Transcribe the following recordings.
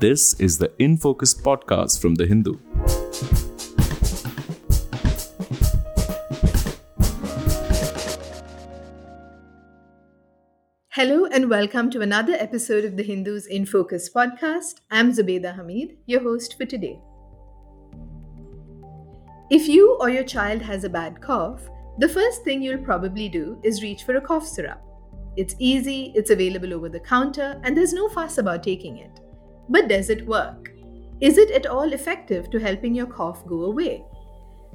This is the In Focus podcast from The Hindu. Hello and welcome to another episode of the Hindus in Focus podcast. I'm Zubeda Hamid, your host for today. If you or your child has a bad cough, the first thing you'll probably do is reach for a cough syrup. It's easy, it's available over the counter, and there's no fuss about taking it. But does it work? Is it at all effective to helping your cough go away?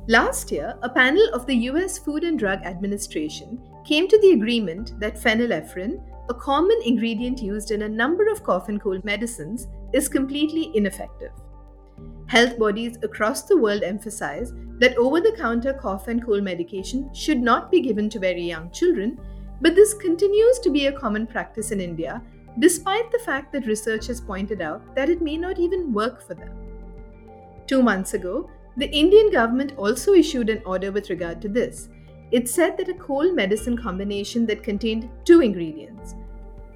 Last year, a panel of the US Food and Drug Administration came to the agreement that phenylephrine, a common ingredient used in a number of cough and cold medicines, is completely ineffective. Health bodies across the world emphasize that over the counter cough and cold medication should not be given to very young children, but this continues to be a common practice in India, despite the fact that research has pointed out that it may not even work for them. Two months ago, the Indian government also issued an order with regard to this, it said that a cold medicine combination that contained two ingredients,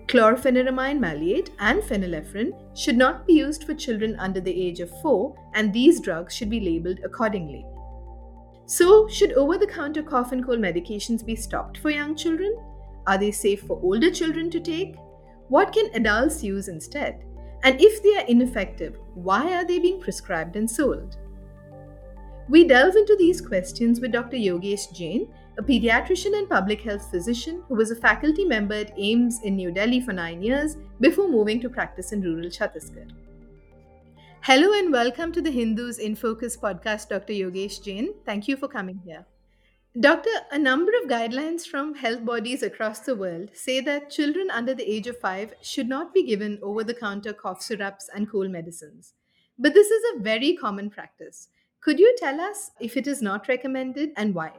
chlorpheniramine maleate and phenylephrine, should not be used for children under the age of 4, and these drugs should be labeled accordingly. So, should over the counter cough and cold medications be stopped for young children? Are they safe for older children to take? What can adults use instead? And if they are ineffective, why are they being prescribed and sold? We delve into these questions with Dr. Yogesh Jain, a pediatrician and public health physician who was a faculty member at AIIMS in New Delhi for nine years before moving to practice in rural Chhattisgarh. Hello and welcome to the Hindus in Focus podcast, Dr. Yogesh Jain. Thank you for coming here. Doctor, a number of guidelines from health bodies across the world say that children under the age of five should not be given over the counter cough syrups and cold medicines. But this is a very common practice. Could you tell us if it is not recommended and why?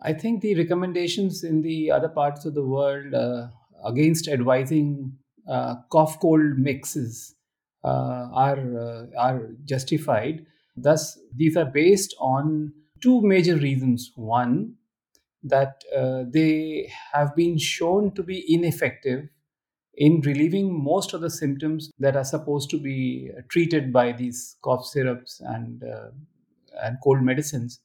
I think the recommendations in the other parts of the world uh, against advising uh, cough cold mixes uh, are uh, are justified. Thus, these are based on two major reasons. One, that uh, they have been shown to be ineffective in relieving most of the symptoms that are supposed to be treated by these cough syrups and uh, and cold medicines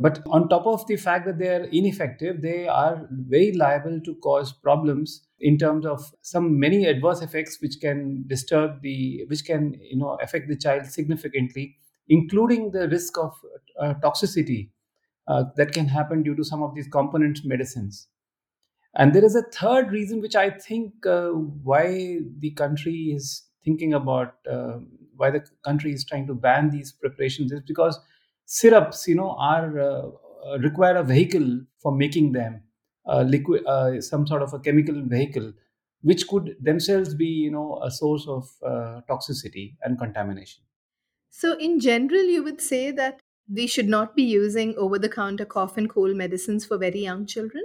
but on top of the fact that they are ineffective, they are very liable to cause problems in terms of some many adverse effects which can disturb the which can you know affect the child significantly including the risk of uh, toxicity uh, that can happen due to some of these component medicines and there is a third reason which i think uh, why the country is thinking about uh, why the country is trying to ban these preparations is because syrups, you know, are uh, require a vehicle for making them, liquid, some sort of a chemical vehicle, which could themselves be, you know, a source of uh, toxicity and contamination. So, in general, you would say that we should not be using over-the-counter cough and cold medicines for very young children.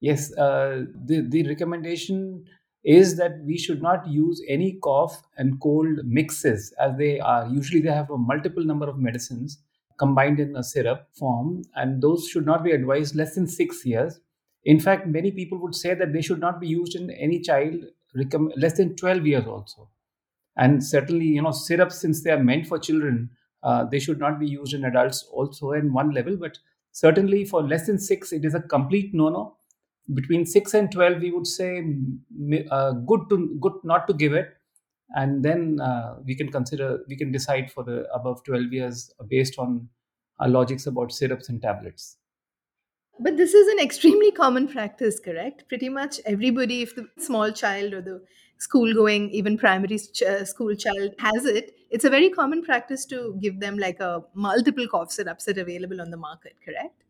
Yes, uh, the the recommendation is that we should not use any cough and cold mixes as they are usually they have a multiple number of medicines combined in a syrup form, and those should not be advised less than six years. In fact, many people would say that they should not be used in any child less than 12 years also. And certainly, you know, syrups, since they are meant for children, uh, they should not be used in adults also in one level. But certainly for less than six, it is a complete no no. Between six and 12, we would say uh, good to good not to give it and then uh, we can consider we can decide for the above 12 years based on our logics about syrups and tablets but this is an extremely common practice correct? Pretty much everybody if the small child or the school going even primary ch- uh, school child has it it's a very common practice to give them like a multiple cough syrups that are available on the market correct?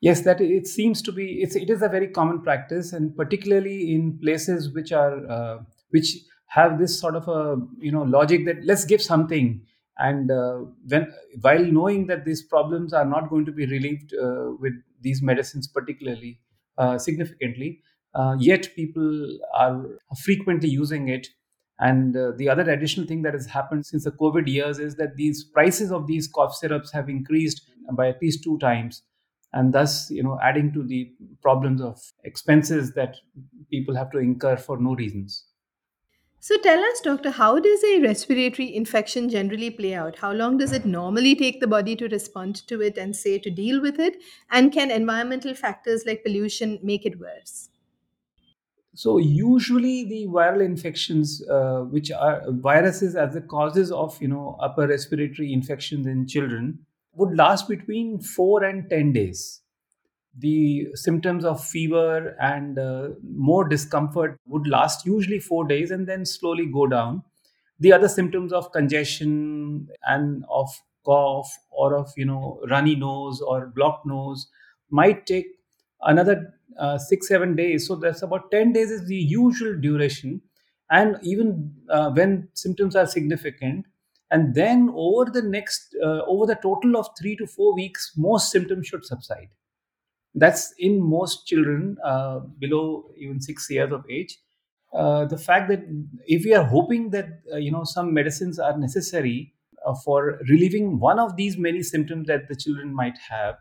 Yes that it seems to be it's, it is a very common practice and particularly in places which are uh, which have this sort of a you know logic that let's give something and uh, when while knowing that these problems are not going to be relieved uh, with these medicines particularly uh, significantly uh, yet people are frequently using it. And uh, the other additional thing that has happened since the covid years is that these prices of these cough syrups have increased by at least two times. And thus you know adding to the problems of expenses that people have to incur for no reasons So tell us, doctor, how does a respiratory infection generally play out? How long does it normally take the body to respond to it and say to deal with it? And can environmental factors like pollution make it worse? So usually the viral infections, uh, which are viruses as the causes of you know upper respiratory infections in children, would last between four and ten days. The symptoms of fever and uh, more discomfort would last usually four days and then slowly go down. The other symptoms of congestion and of cough or of you know runny nose or blocked nose might take another uh, six seven days. So that's about 10 days is the usual duration. And even uh, when symptoms are significant and then over the next uh, over the total of 3 to 4 weeks most symptoms should subside that's in most children uh, below even 6 years of age. Uh, the fact that if we are hoping that uh, you know some medicines are necessary uh, for relieving one of these many symptoms that the children might have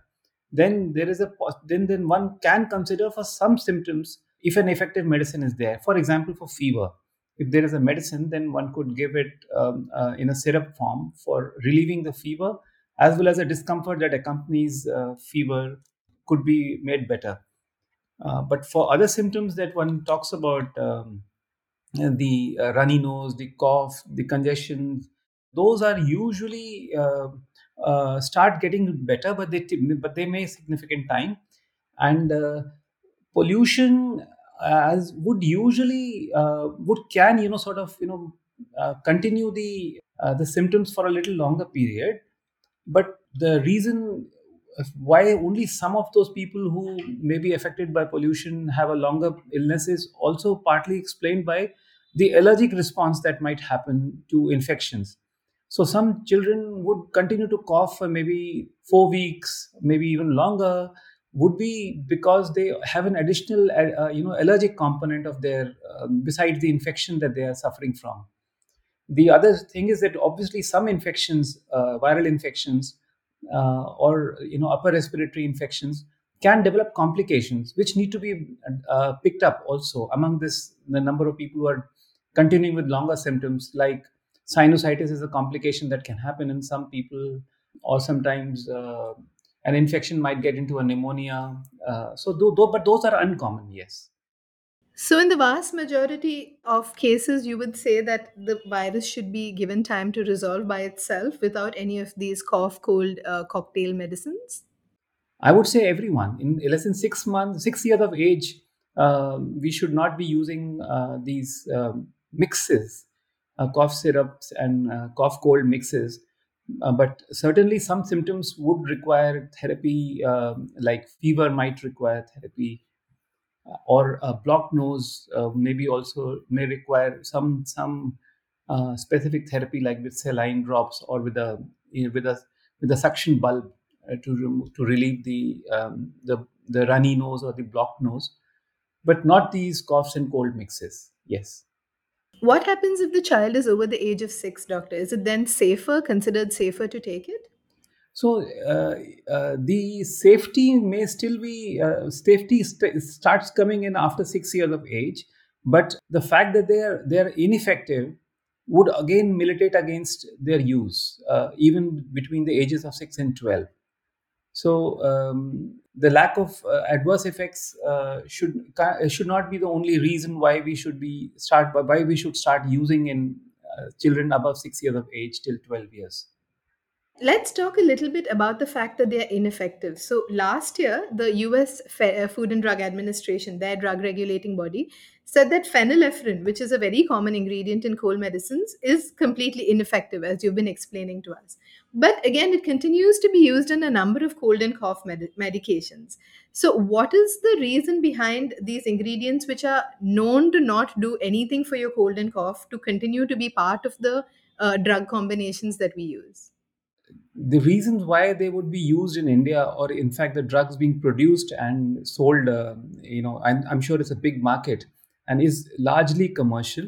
then there is a then then one can consider for some symptoms if an effective medicine is there. For example for fever. If there is a medicine then one could give it um, uh, in a syrup form for relieving the fever as well as the discomfort that accompanies uh, fever could be made better. Uh, but for other symptoms that one talks about um, the uh, runny nose the cough the congestion those are usually uh, uh, start getting better but they but they may significant time. And uh, pollution as would usually uh, would can you know sort of you know continue the the symptoms for a little longer period. But the reason why only some of those people who may be affected by pollution have a longer illness is also partly explained by the allergic response that might happen to infections so some children would continue to cough for maybe four weeks, maybe even longer, would be because they have an additional, uh, uh, you know, allergic component of their uh, besides the infection that they are suffering from. The other thing is that obviously some infections, uh, viral infections, uh, or you know, upper respiratory infections can develop complications which need to be uh, picked up also among this the number of people who are continuing with longer symptoms. Like sinusitis is a complication that can happen in some people or sometimes uh, an infection might get into a pneumonia uh, so though, though, but those are uncommon yes So, in the vast majority of cases, you would say that the virus should be given time to resolve by itself without any of these cough, cold, uh, cocktail medicines? I would say everyone in less than six months, six years of age, um, we should not be using uh, these um, mixes, uh, cough syrups and uh, cough cold mixes. Uh, but certainly, some symptoms would require therapy, um, like fever might require therapy, uh, or a blocked nose uh, maybe also may require some some uh, specific therapy, like with saline drops or with a you know, with a with a suction bulb uh, to to relieve the um, the the runny nose or the blocked nose, but not these coughs and cold mixes. Yes. What happens if the child is over the age of six, doctor? Is it then safer, considered safer to take it? So uh, uh, the safety may still be uh, safety st- starts coming in after six years of age, but the fact that they are they are ineffective would again militate against their use, uh, even between the ages of six and twelve. So um, the lack of uh, adverse effects uh, should should not be the only reason why we should be start why we should start using in children above six years of age till twelve years. Let's talk a little bit about the fact that they are ineffective. So, last year, the US uh, Food and Drug Administration, their drug regulating body, said that phenylephrine, which is a very common ingredient in cold medicines, is completely ineffective, as you've been explaining to us. But again, it continues to be used in a number of cold and cough med- medications. So, what is the reason behind these ingredients, which are known to not do anything for your cold and cough, to continue to be part of the uh, drug combinations that we use? The reasons why they would be used in India, or in fact, the drugs being produced and sold, uh, you know, I'm, I'm sure it's a big market and is largely commercial.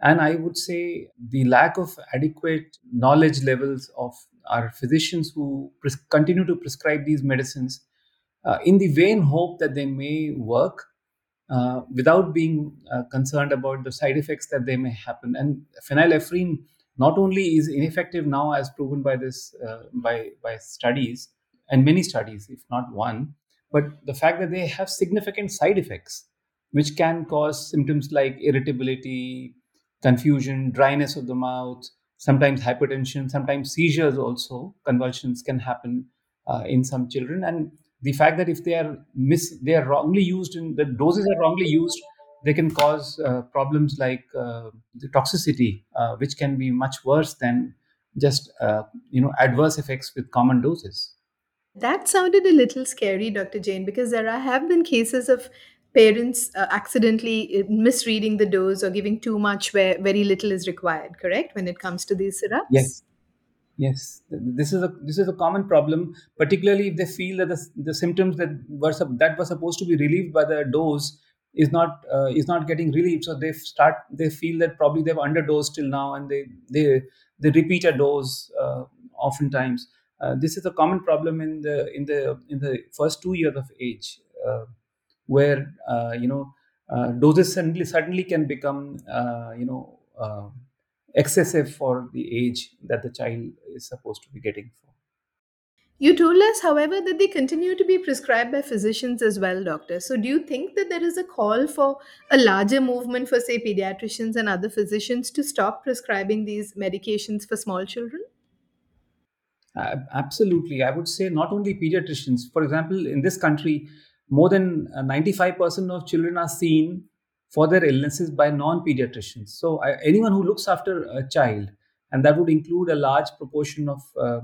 And I would say the lack of adequate knowledge levels of our physicians who pres- continue to prescribe these medicines uh, in the vain hope that they may work uh, without being uh, concerned about the side effects that they may happen. And phenylephrine not only is ineffective now, as proven by this uh, by by studies and many studies, if not one, but the fact that they have significant side effects, which can cause symptoms like irritability, confusion, dryness of the mouth, sometimes hypertension, sometimes seizures also, convulsions can happen uh, in some children. And the fact that if they are mis they are wrongly used and the doses are wrongly used, they can cause uh, problems like uh, the toxicity, uh, which can be much worse than just uh, you know adverse effects with common doses. That sounded a little scary, Dr. Jain, because there are, have been cases of parents uh, accidentally uh, misreading the dose or giving too much where very little is required, correct, when it comes to these syrups? Yes, Yes, this is a this is a common problem, particularly if they feel that the, the symptoms that were that were supposed to be relieved by the dose is not uh, is not getting relieved. So they start they feel that probably they've underdosed till now, and they they they repeat a dose uh, oftentimes. Uh, this is a common problem in the in the in the first two years of age, uh, where uh, you know uh, doses suddenly suddenly can become you know. Excessive for the age that the child is supposed to be getting for. You told us, however, that they continue to be prescribed by physicians as well, doctor. So, do you think that there is a call for a larger movement for, say, pediatricians and other physicians to stop prescribing these medications for small children? Uh, absolutely. I would say not only pediatricians. For example, in this country, more than uh, 95% of children are seen for their illnesses by non-pediatricians. So I, anyone who looks after a child, and that would include a large proportion of, uh,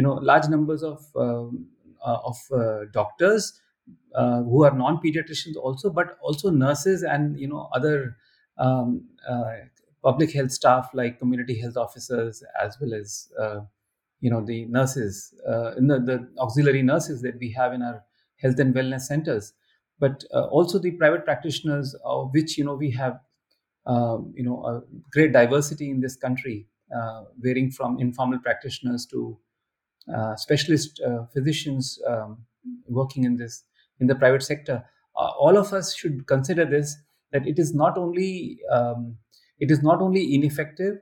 you know, large numbers of um, uh, of uh, doctors uh, who are non-pediatricians also, but also nurses and you know other um, public health staff like community health officers as well as you know the nurses, uh, the, the auxiliary nurses that we have in our health and wellness centers. But uh, also the private practitioners of which you know we have um, you know a great diversity in this country uh, varying from informal practitioners to specialist uh, physicians um, working in this in the private sector uh, all of us should consider this that it is not only um, it is not only ineffective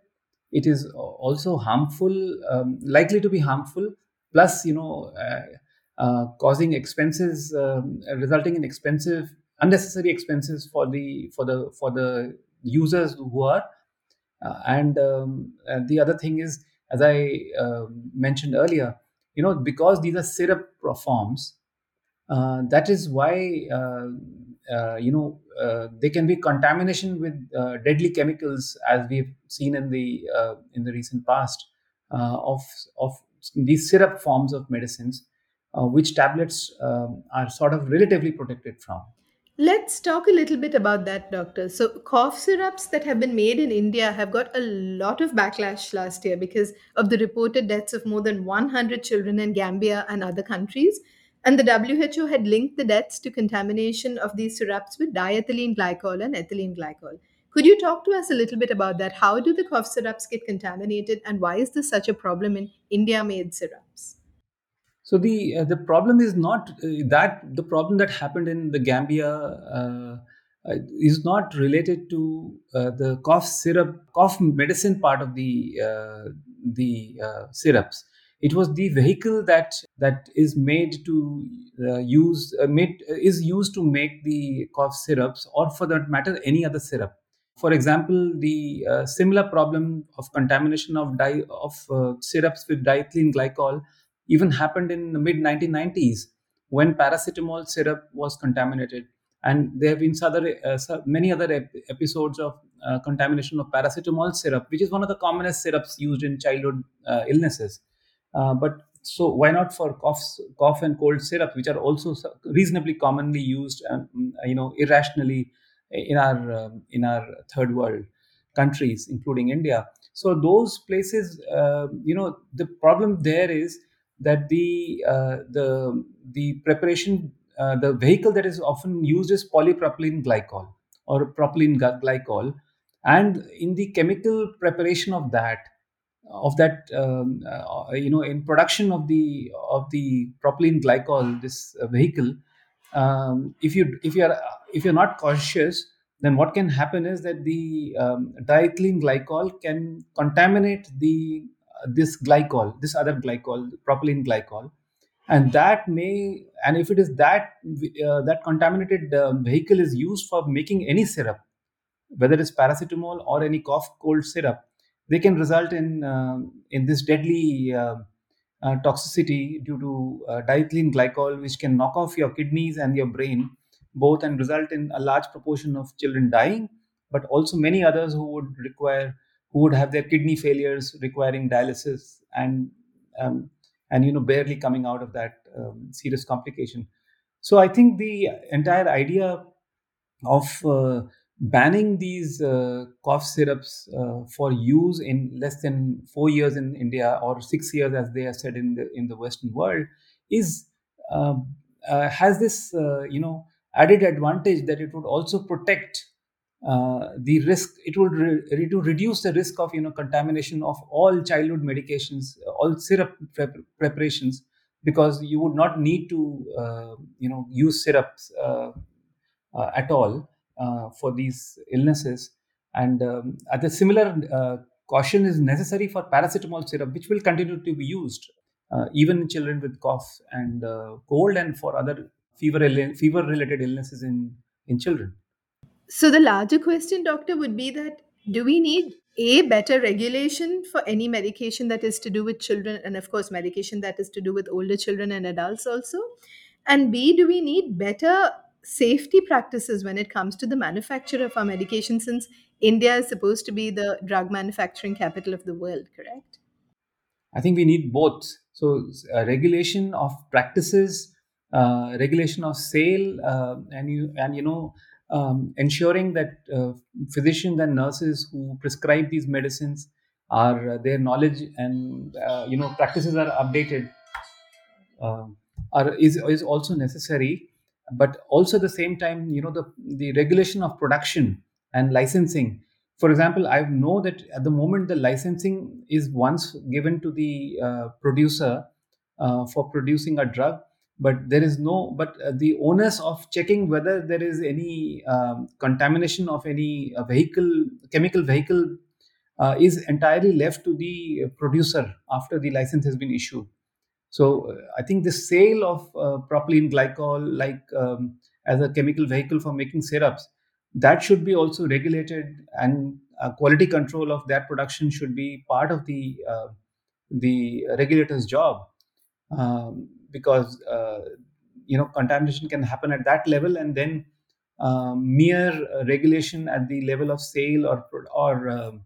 it is also harmful um, likely to be harmful plus you know uh, uh, causing expenses, um, resulting in expensive, unnecessary expenses for the for the for the users who are. Uh, and, um, and the other thing is, as I uh, mentioned earlier, you know, because these are syrup forms, uh, that is why uh, uh, you know there can be contamination with deadly chemicals, as we've seen in the in the recent past of of these syrup forms of medicines uh, which tablets um, are sort of relatively protected from. Let's talk a little bit about that, doctor. So, cough syrups that have been made in India have got a lot of backlash last year because of the reported deaths of more than 100 children in Gambia and other countries. And the WHO had linked the deaths to contamination of these syrups with diethylene glycol and ethylene glycol. Could you talk to us a little bit about that? How do the cough syrups get contaminated, and why is this such a problem in India made syrups? So the uh, the problem is not uh, that the problem that happened in the Gambia uh, uh is not related to uh, the cough syrup cough medicine part of the uh, the syrups. It was the vehicle that that is made to use made is used to make the cough syrups, or for that matter, any other syrup. For example, the similar problem of contamination of di- of syrups with diethylene glycol even happened in the mid 1990s when paracetamol syrup was contaminated. And there have been other, uh, many other ep- episodes of uh, contamination of paracetamol syrup which is one of the commonest syrups used in childhood uh, illnesses. Uh, but so why not for coughs, cough and cold syrup which are also reasonably commonly used and you know irrationally in our um, in our third world countries including india. So those places uh, you know the problem there is that the uh, the the preparation uh, the vehicle that is often used is polypropylene glycol or propylene glycol. And in the chemical preparation of that of that um, uh, you know in production of the of the propylene glycol this uh, vehicle um, if you if you are if you're not cautious, then what can happen is that the um, diethylene glycol can contaminate the this glycol, this other glycol, propylene glycol, and that may and if it is that uh, that contaminated uh, vehicle is used for making any syrup, whether it's paracetamol or any cough cold syrup, they can result in uh, in this deadly uh, uh, toxicity due to uh, diethylene glycol, which can knock off your kidneys and your brain both and result in a large proportion of children dying, but also many others who would require who would have their kidney failures requiring dialysis and um, and you know barely coming out of that um, serious complication. So I think the entire idea of uh, banning these uh, cough syrups uh, for use in less than four years in India or six years, as they have said in the in the Western world, is um, uh, has this uh, you know added advantage that it would also protect uh, the risk. It would re- reduce the risk of you know contamination of all childhood medications, all syrup prep- preparations, because you would not need to uh, you know use syrups at all uh, for these illnesses. And um, the similar uh, caution is necessary for paracetamol syrup, which will continue to be used uh, even in children with cough and cold and for other fever fever related illnesses in in children. So the larger question, doctor, would be that do we need a better regulation for any medication that is to do with children and of course medication that is to do with older children and adults also and b do we need better safety practices when it comes to the manufacture of our medication since India is supposed to be the drug manufacturing capital of the world, correct? I think we need both. So, uh, regulation of practices, uh, regulation of sale, uh, and you and you know um, ensuring that uh, physicians and nurses who prescribe these medicines are uh, their knowledge and uh, you know practices are updated are is is also necessary. But also at the same time you know the the regulation of production and licensing. For example i know that at the moment the licensing is once given to the uh, producer uh, for producing a drug but there is no but uh, the onus of checking whether there is any um, contamination of any uh, vehicle chemical vehicle uh, is entirely left to the producer after the license has been issued. So uh, I think the sale of uh, propylene glycol, like um, as a chemical vehicle for making syrups, that should be also regulated, and uh, quality control of that production should be part of the the regulator's job, um, because uh, you know contamination can happen at that level, and then um, mere regulation at the level of sale or or um,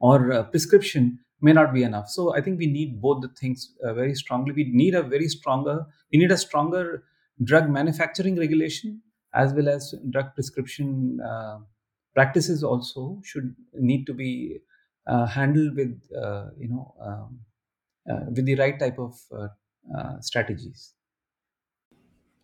or uh, prescription may not be enough. So I think we need both the things uh, very strongly. We need a very stronger, we need a stronger drug manufacturing regulation as well as drug prescription uh, practices also should need to be uh, handled with uh, you know um, uh, with the right type of uh, strategies.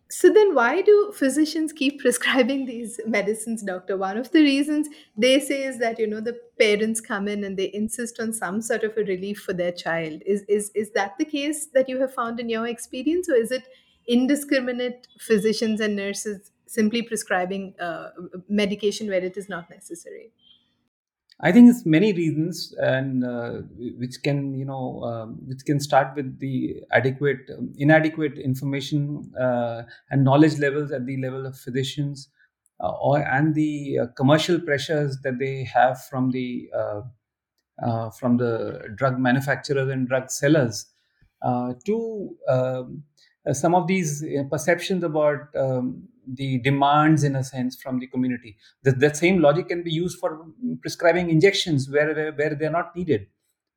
So then why do physicians keep prescribing these medicines, doctor? One of the reasons they say is that, you know, the parents come in and they insist on some sort of a relief for their child. Is is is that the case that you have found in your experience or is it indiscriminate physicians and nurses simply prescribing uh, medication where it is not necessary? I think it's many reasons, and uh, which can you know um, which can start with the adequate um, inadequate information uh, and knowledge levels at the level of physicians, uh, or and the uh, commercial pressures that they have from the uh, uh, from the drug manufacturers and drug sellers. To um, some of these perceptions about um, the demands in a sense from the community. That, that same logic can be used for prescribing injections where where, where they're not needed.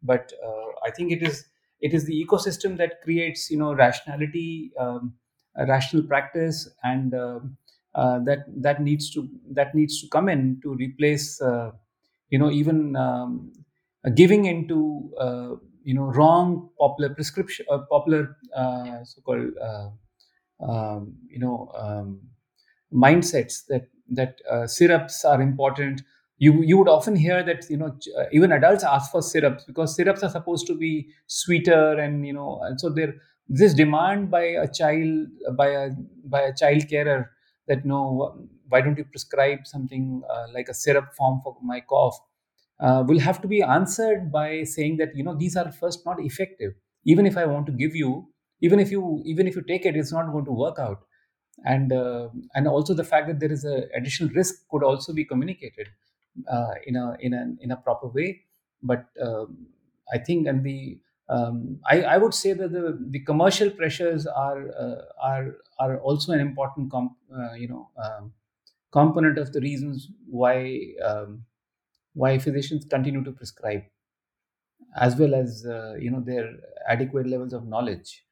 But uh, i think it is it is the ecosystem that creates you know rationality um, rational practice and uh, uh, that that needs to that needs to come in to replace uh, you know even um, giving into uh, you know wrong popular prescription uh, popular so called um, you know um, mindsets that that uh, syrups are important. You you would often hear that you know even adults ask for syrups because syrups are supposed to be sweeter and you know and so they're this demand by a child by a by a child carer that no why don't you prescribe something uh, like a syrup form for my cough uh, will have to be answered by saying that you know these are first not effective. Even if i want to give you even if you even if you take it it's not going to work out. And uh, and also the fact that there is a additional risk could also be communicated uh, in a in a in a proper way. But um, i think and the um, I, I would say that the, the commercial pressures are uh, are are also an important comp, uh, you know um, component of the reasons why um, why physicians continue to prescribe as well as uh, you know their adequate levels of knowledge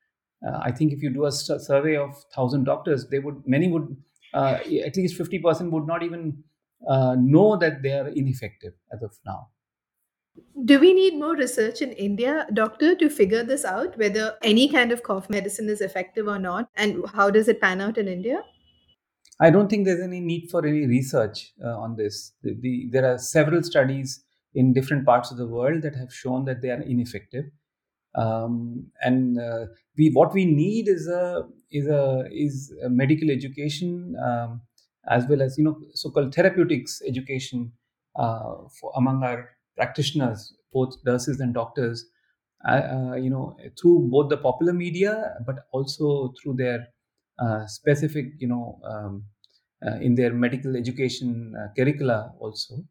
uh, i think if you do a survey of 1000 doctors they would many would uh, at least 50% would not even uh, know that they are ineffective as of now Do we need more research in India, doctor, to figure this out whether any kind of cough medicine is effective or not? And how does it pan out in India? I don't think there's any need for any research uh, on this. The, the, there are several studies in different parts of the world that have shown that they are ineffective. Um, and uh, we what we need is a is a is a medical education um, as well as you know so-called therapeutics education uh, for, among our practitioners, both nurses and doctors. Uh, uh, you know through both the popular media, but also through their uh, specific you know um, in their medical education uh, curricula also.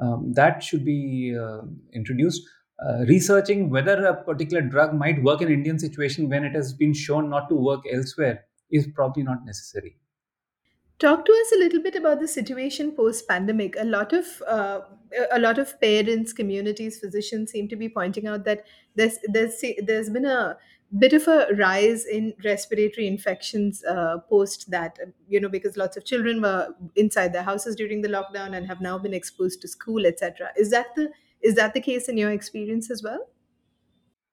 Um, that should be uh, introduced. Uh, researching whether a particular drug might work in indian situation when it has been shown not to work elsewhere is probably not necessary. Talk to us a little bit about the situation post pandemic. A lot of uh, a lot of parents, communities, physicians seem to be pointing out that there's there's there's been a bit of a rise in respiratory infections uh, post that you know because lots of children were inside their houses during the lockdown and have now been exposed to school etc is that the is that the case in your experience as well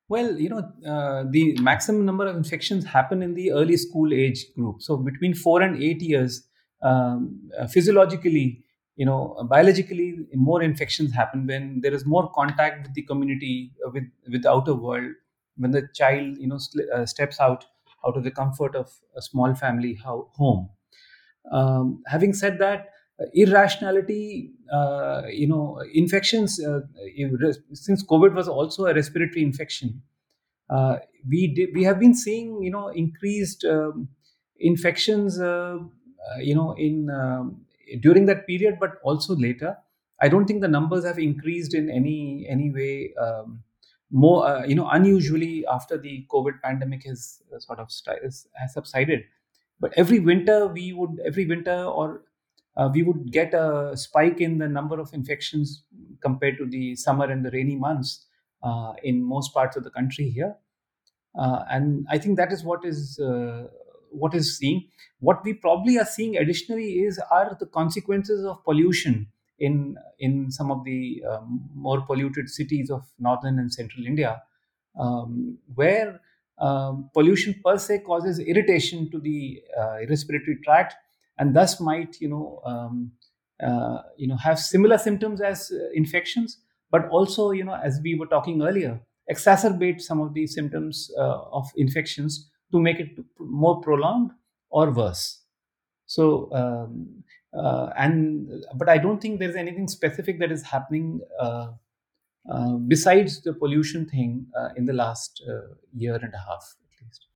Well, you know, uh, the maximum number of infections happen in the early school age group. So between four and eight years, um, uh, physiologically, you know, biologically, more infections happen when there is more contact with the community, uh, with with the outer world. When the child, you know, sl- uh, steps out out of the comfort of a small family ho- home. Um, having said that, uh, irrationality, uh, you know, infections. Uh, since COVID was also a respiratory infection, uh, we we have been seeing you know increased um, infections you know in um, during that period but also later i don't think the numbers have increased in any any way um, more uh, you know unusually after the covid pandemic has uh, sort of has has subsided. But every winter we would every winter or uh, we would get a spike in the number of infections compared to the summer and the rainy months uh, in most parts of the country here. Uh, and I think that is what is uh, what is seeing. What we probably are seeing additionally is are the consequences of pollution in in some of the um, more polluted cities of northern and central India, um, where um, pollution per se causes irritation to the uh, respiratory tract, and thus might you know um, uh, you know have similar symptoms as uh, infections, but also you know as we were talking earlier exacerbate some of the symptoms uh, of infections to make it more prolonged or worse. So, um, and but I don't think there's anything specific that is happening uh, uh, besides the pollution thing uh, in the last uh, year and a half at least.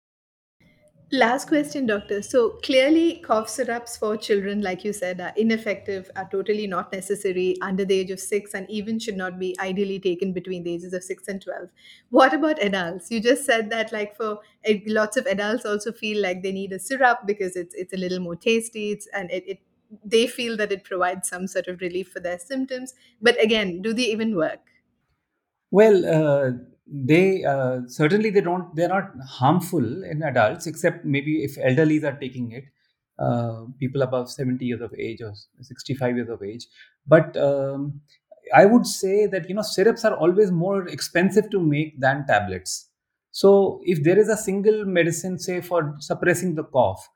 Last question, doctor. So clearly, cough syrups for children, like you said, are ineffective, are totally not necessary under the age of six, and even should not be ideally taken between the ages of six and 12. What about adults? You just said that, like, for eh, lots of adults, also feel like they need a syrup because it's, it's a little more tasty it's, and it, it they feel that it provides some sort of relief for their symptoms. But again, do they even work? Well, uh, they uh, certainly they don't they're not harmful in adults except maybe if elderlies are taking it, uh, people above seventy years of age or sixty five years of age. But um, I would say that you know syrups are always more expensive to make than tablets. So if there is a single medicine, say for suppressing the cough,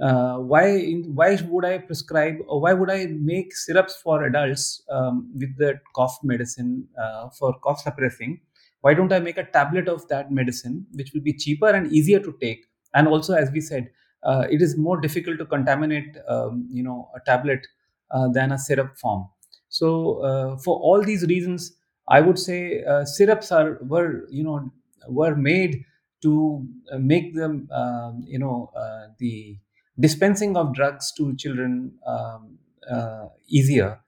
uh, why why would I prescribe or why would I make syrups for adults um, with the cough medicine uh, for cough suppressing why don't i make a tablet of that medicine which will be cheaper and easier to take? And also as we said uh, it is more difficult to contaminate um, you know a tablet uh, than a syrup form. So uh, for all these reasons i would say uh, syrups are were you know were made to make them um, you know the dispensing of drugs to children um, easier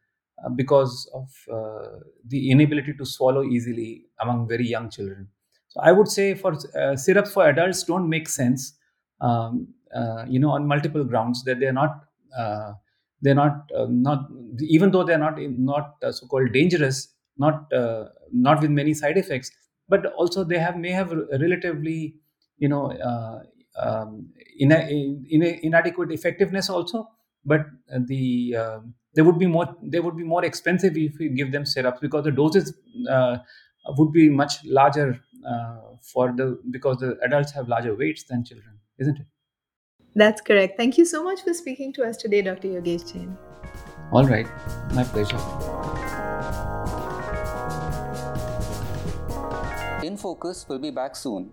uh, because of uh, the inability to swallow easily among very young children. So I would say for uh, syrups for adults don't make sense, um, you know, on multiple grounds that they're not they're not not even though they're not not so-called dangerous, not not with many side effects, but also they have may have relatively you know uh, um, in, in, in inadequate effectiveness also but the uh, they would be more they would be more expensive if we give them syrups because the doses uh, would be much larger uh, for the because the adults have larger weights than children isn't it? That's correct. Thank you so much for speaking to us today dr yogesh jain. All right. My pleasure. In focus will be back soon